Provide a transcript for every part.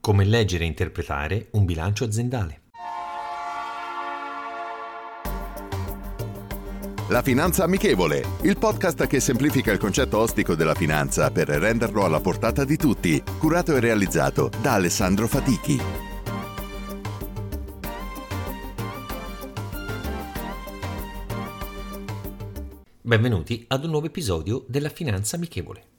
Come leggere e interpretare un bilancio aziendale. La Finanza Amichevole, il podcast che semplifica il concetto ostico della finanza per renderlo alla portata di tutti, curato e realizzato da Alessandro Fatichi. Benvenuti ad un nuovo episodio della Finanza Amichevole.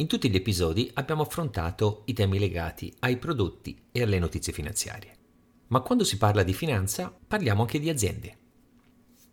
In tutti gli episodi abbiamo affrontato i temi legati ai prodotti e alle notizie finanziarie. Ma quando si parla di finanza parliamo anche di aziende.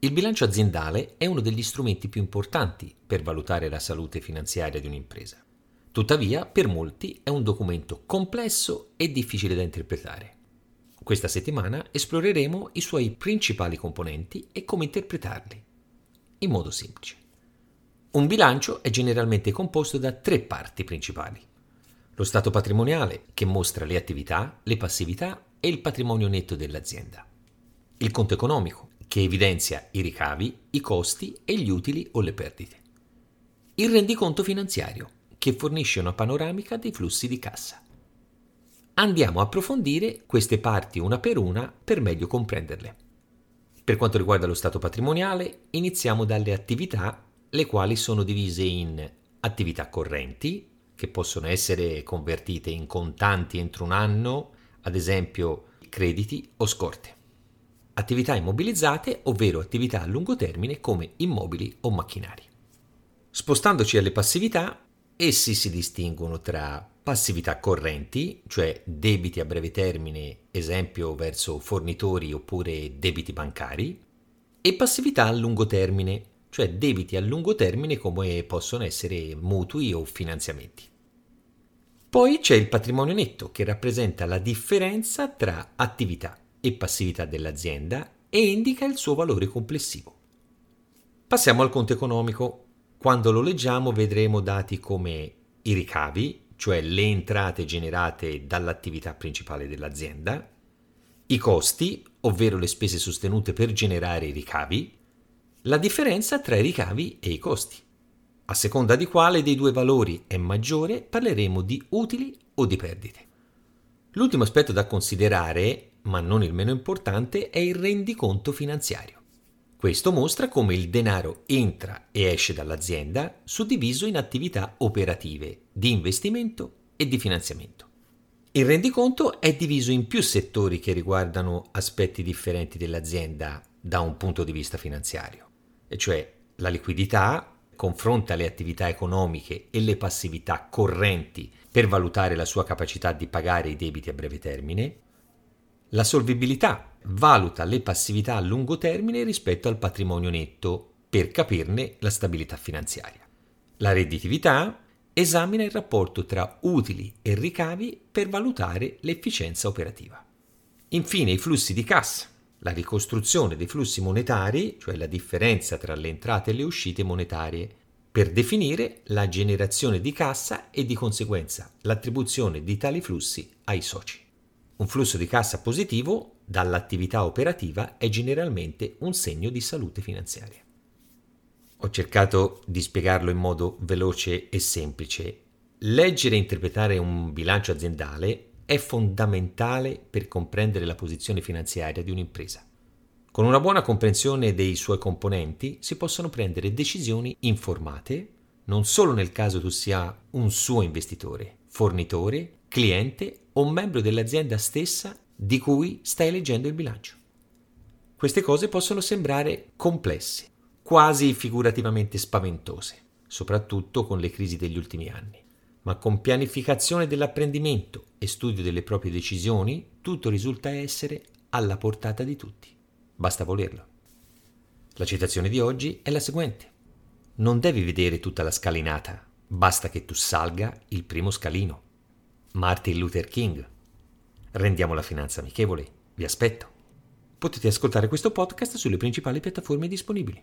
Il bilancio aziendale è uno degli strumenti più importanti per valutare la salute finanziaria di un'impresa. Tuttavia, per molti è un documento complesso e difficile da interpretare. Questa settimana esploreremo i suoi principali componenti e come interpretarli, in modo semplice. Un bilancio è generalmente composto da tre parti principali. Lo stato patrimoniale, che mostra le attività, le passività e il patrimonio netto dell'azienda. Il conto economico, che evidenzia i ricavi, i costi e gli utili o le perdite. Il rendiconto finanziario, che fornisce una panoramica dei flussi di cassa. Andiamo a approfondire queste parti una per una per meglio comprenderle. Per quanto riguarda lo stato patrimoniale, iniziamo dalle attività le quali sono divise in attività correnti, che possono essere convertite in contanti entro un anno, ad esempio crediti o scorte. Attività immobilizzate, ovvero attività a lungo termine come immobili o macchinari. Spostandoci alle passività, essi si distinguono tra passività correnti, cioè debiti a breve termine, esempio verso fornitori oppure debiti bancari, e passività a lungo termine, cioè debiti a lungo termine come possono essere mutui o finanziamenti. Poi c'è il patrimonio netto che rappresenta la differenza tra attività e passività dell'azienda e indica il suo valore complessivo. Passiamo al conto economico. Quando lo leggiamo vedremo dati come i ricavi, cioè le entrate generate dall'attività principale dell'azienda, i costi, ovvero le spese sostenute per generare i ricavi, la differenza tra i ricavi e i costi. A seconda di quale dei due valori è maggiore, parleremo di utili o di perdite. L'ultimo aspetto da considerare, ma non il meno importante, è il rendiconto finanziario. Questo mostra come il denaro entra e esce dall'azienda suddiviso in attività operative, di investimento e di finanziamento. Il rendiconto è diviso in più settori che riguardano aspetti differenti dell'azienda da un punto di vista finanziario cioè la liquidità confronta le attività economiche e le passività correnti per valutare la sua capacità di pagare i debiti a breve termine, la solvibilità valuta le passività a lungo termine rispetto al patrimonio netto per capirne la stabilità finanziaria. La redditività esamina il rapporto tra utili e ricavi per valutare l'efficienza operativa. Infine i flussi di cassa la ricostruzione dei flussi monetari, cioè la differenza tra le entrate e le uscite monetarie, per definire la generazione di cassa e di conseguenza l'attribuzione di tali flussi ai soci. Un flusso di cassa positivo dall'attività operativa è generalmente un segno di salute finanziaria. Ho cercato di spiegarlo in modo veloce e semplice. Leggere e interpretare un bilancio aziendale è fondamentale per comprendere la posizione finanziaria di un'impresa. Con una buona comprensione dei suoi componenti si possono prendere decisioni informate, non solo nel caso tu sia un suo investitore, fornitore, cliente o membro dell'azienda stessa di cui stai leggendo il bilancio. Queste cose possono sembrare complesse, quasi figurativamente spaventose, soprattutto con le crisi degli ultimi anni ma con pianificazione dell'apprendimento e studio delle proprie decisioni, tutto risulta essere alla portata di tutti. Basta volerlo. La citazione di oggi è la seguente. Non devi vedere tutta la scalinata, basta che tu salga il primo scalino. Martin Luther King, Rendiamo la finanza amichevole. Vi aspetto. Potete ascoltare questo podcast sulle principali piattaforme disponibili.